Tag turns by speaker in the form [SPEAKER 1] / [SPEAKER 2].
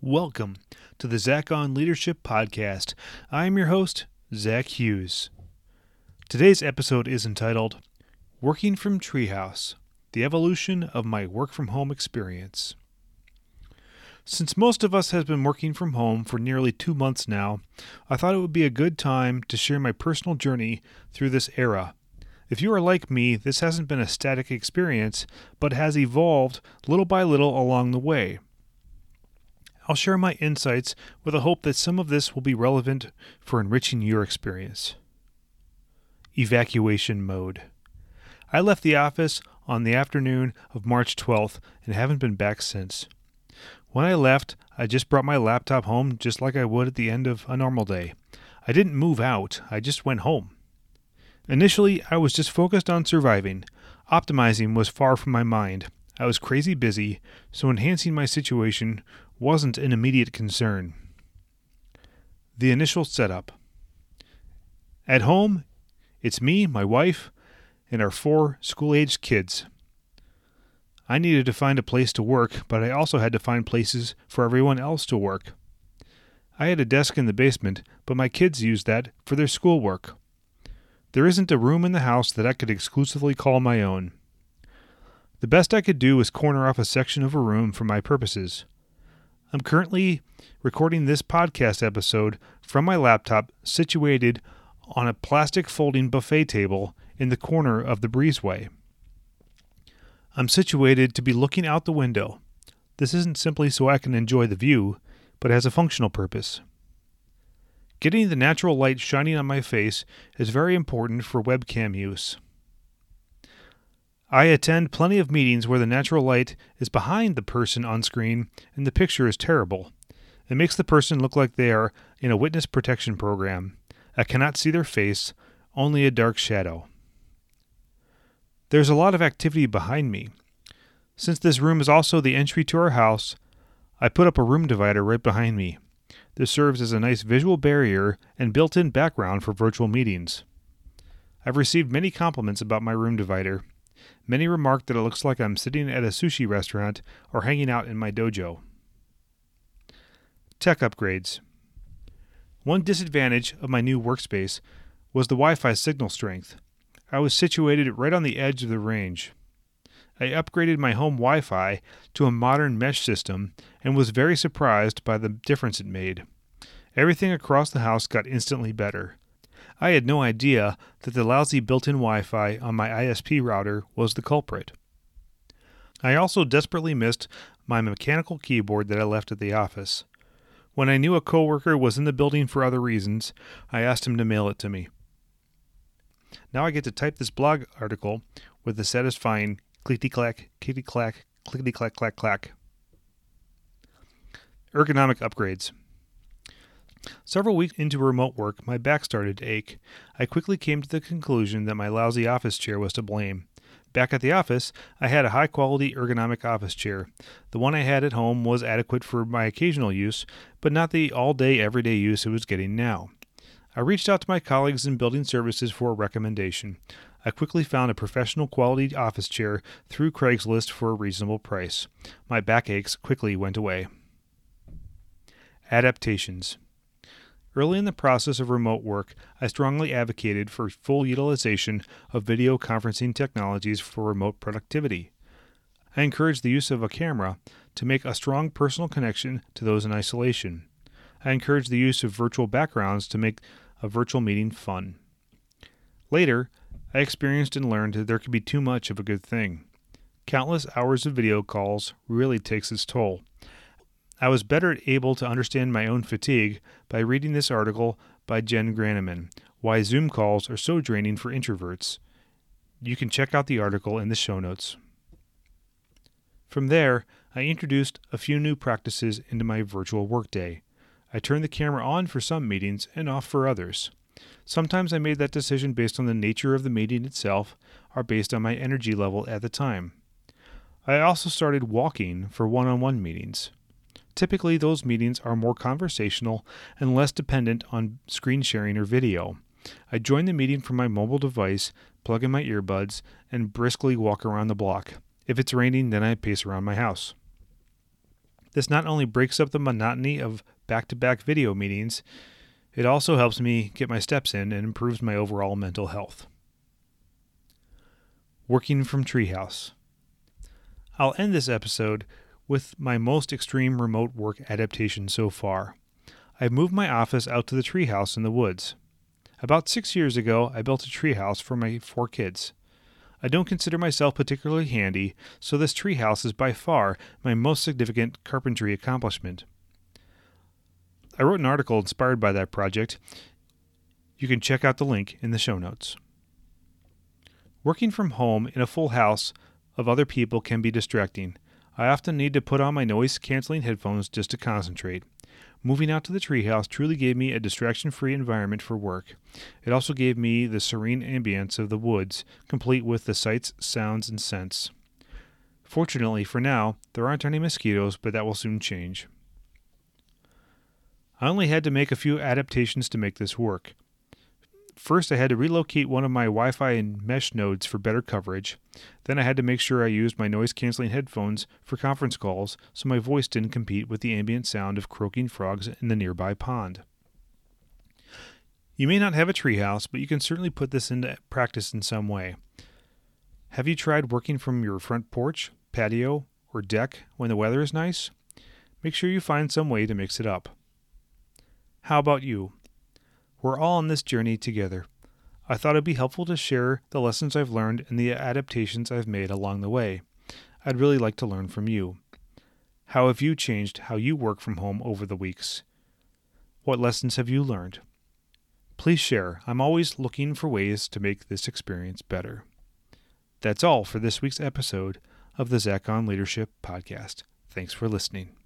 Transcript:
[SPEAKER 1] Welcome to the Zach on Leadership Podcast. I am your host, Zach Hughes. Today's episode is entitled Working from Treehouse The Evolution of My Work from Home Experience. Since most of us have been working from home for nearly two months now, I thought it would be a good time to share my personal journey through this era. If you are like me, this hasn't been a static experience, but has evolved little by little along the way. I'll share my insights with a hope that some of this will be relevant for enriching your experience. Evacuation mode. I left the office on the afternoon of March 12th and haven't been back since. When I left, I just brought my laptop home just like I would at the end of a normal day. I didn't move out, I just went home. Initially, I was just focused on surviving. Optimizing was far from my mind. I was crazy busy, so enhancing my situation wasn't an immediate concern. The initial setup. At home, it's me, my wife, and our four school aged kids. I needed to find a place to work, but I also had to find places for everyone else to work. I had a desk in the basement, but my kids used that for their schoolwork. There isn't a room in the house that I could exclusively call my own. The best I could do was corner off a section of a room for my purposes. I'm currently recording this podcast episode from my laptop situated on a plastic folding buffet table in the corner of the breezeway. I'm situated to be looking out the window. This isn't simply so I can enjoy the view, but has a functional purpose. Getting the natural light shining on my face is very important for webcam use. I attend plenty of meetings where the natural light is behind the person on screen and the picture is terrible. It makes the person look like they are in a witness protection program. I cannot see their face, only a dark shadow. There's a lot of activity behind me. Since this room is also the entry to our house, I put up a room divider right behind me. This serves as a nice visual barrier and built in background for virtual meetings. I've received many compliments about my room divider. Many remark that it looks like I'm sitting at a sushi restaurant or hanging out in my dojo. Tech upgrades. One disadvantage of my new workspace was the Wi Fi signal strength. I was situated right on the edge of the range. I upgraded my home Wi Fi to a modern mesh system and was very surprised by the difference it made. Everything across the house got instantly better. I had no idea that the lousy built in Wi Fi on my ISP router was the culprit. I also desperately missed my mechanical keyboard that I left at the office. When I knew a coworker was in the building for other reasons, I asked him to mail it to me. Now I get to type this blog article with the satisfying clickety clack, clickety clack, clickety clack, clack, clack. Ergonomic upgrades. Several weeks into remote work, my back started to ache. I quickly came to the conclusion that my lousy office chair was to blame. Back at the office, I had a high quality ergonomic office chair. The one I had at home was adequate for my occasional use, but not the all day, everyday use it was getting now. I reached out to my colleagues in building services for a recommendation. I quickly found a professional quality office chair through Craigslist for a reasonable price. My backaches quickly went away. Adaptations. Early in the process of remote work, I strongly advocated for full utilization of video conferencing technologies for remote productivity. I encouraged the use of a camera to make a strong personal connection to those in isolation. I encouraged the use of virtual backgrounds to make a virtual meeting fun. Later, I experienced and learned that there could be too much of a good thing. Countless hours of video calls really takes its toll. I was better able to understand my own fatigue by reading this article by Jenn Granneman Why Zoom Calls Are So Draining for Introverts. You can check out the article in the show notes. From there, I introduced a few new practices into my virtual workday. I turned the camera on for some meetings and off for others. Sometimes I made that decision based on the nature of the meeting itself or based on my energy level at the time. I also started walking for one on one meetings. Typically, those meetings are more conversational and less dependent on screen sharing or video. I join the meeting from my mobile device, plug in my earbuds, and briskly walk around the block. If it's raining, then I pace around my house. This not only breaks up the monotony of back to back video meetings, it also helps me get my steps in and improves my overall mental health. Working from Treehouse. I'll end this episode with my most extreme remote work adaptation so far. I've moved my office out to the treehouse in the woods. About six years ago, I built a treehouse for my four kids. I don't consider myself particularly handy, so this treehouse is by far my most significant carpentry accomplishment. I wrote an article inspired by that project. You can check out the link in the show notes. Working from home in a full house of other people can be distracting. I often need to put on my noise canceling headphones just to concentrate. Moving out to the treehouse truly gave me a distraction free environment for work. It also gave me the serene ambience of the woods, complete with the sights, sounds, and scents. Fortunately, for now, there aren't any mosquitoes, but that will soon change. I only had to make a few adaptations to make this work. First, I had to relocate one of my Wi Fi and mesh nodes for better coverage. Then, I had to make sure I used my noise canceling headphones for conference calls so my voice didn't compete with the ambient sound of croaking frogs in the nearby pond. You may not have a treehouse, but you can certainly put this into practice in some way. Have you tried working from your front porch, patio, or deck when the weather is nice? Make sure you find some way to mix it up. How about you? We're all on this journey together. I thought it'd be helpful to share the lessons I've learned and the adaptations I've made along the way. I'd really like to learn from you. How have you changed how you work from home over the weeks? What lessons have you learned? Please share. I'm always looking for ways to make this experience better. That's all for this week's episode of the Zach on Leadership podcast. Thanks for listening.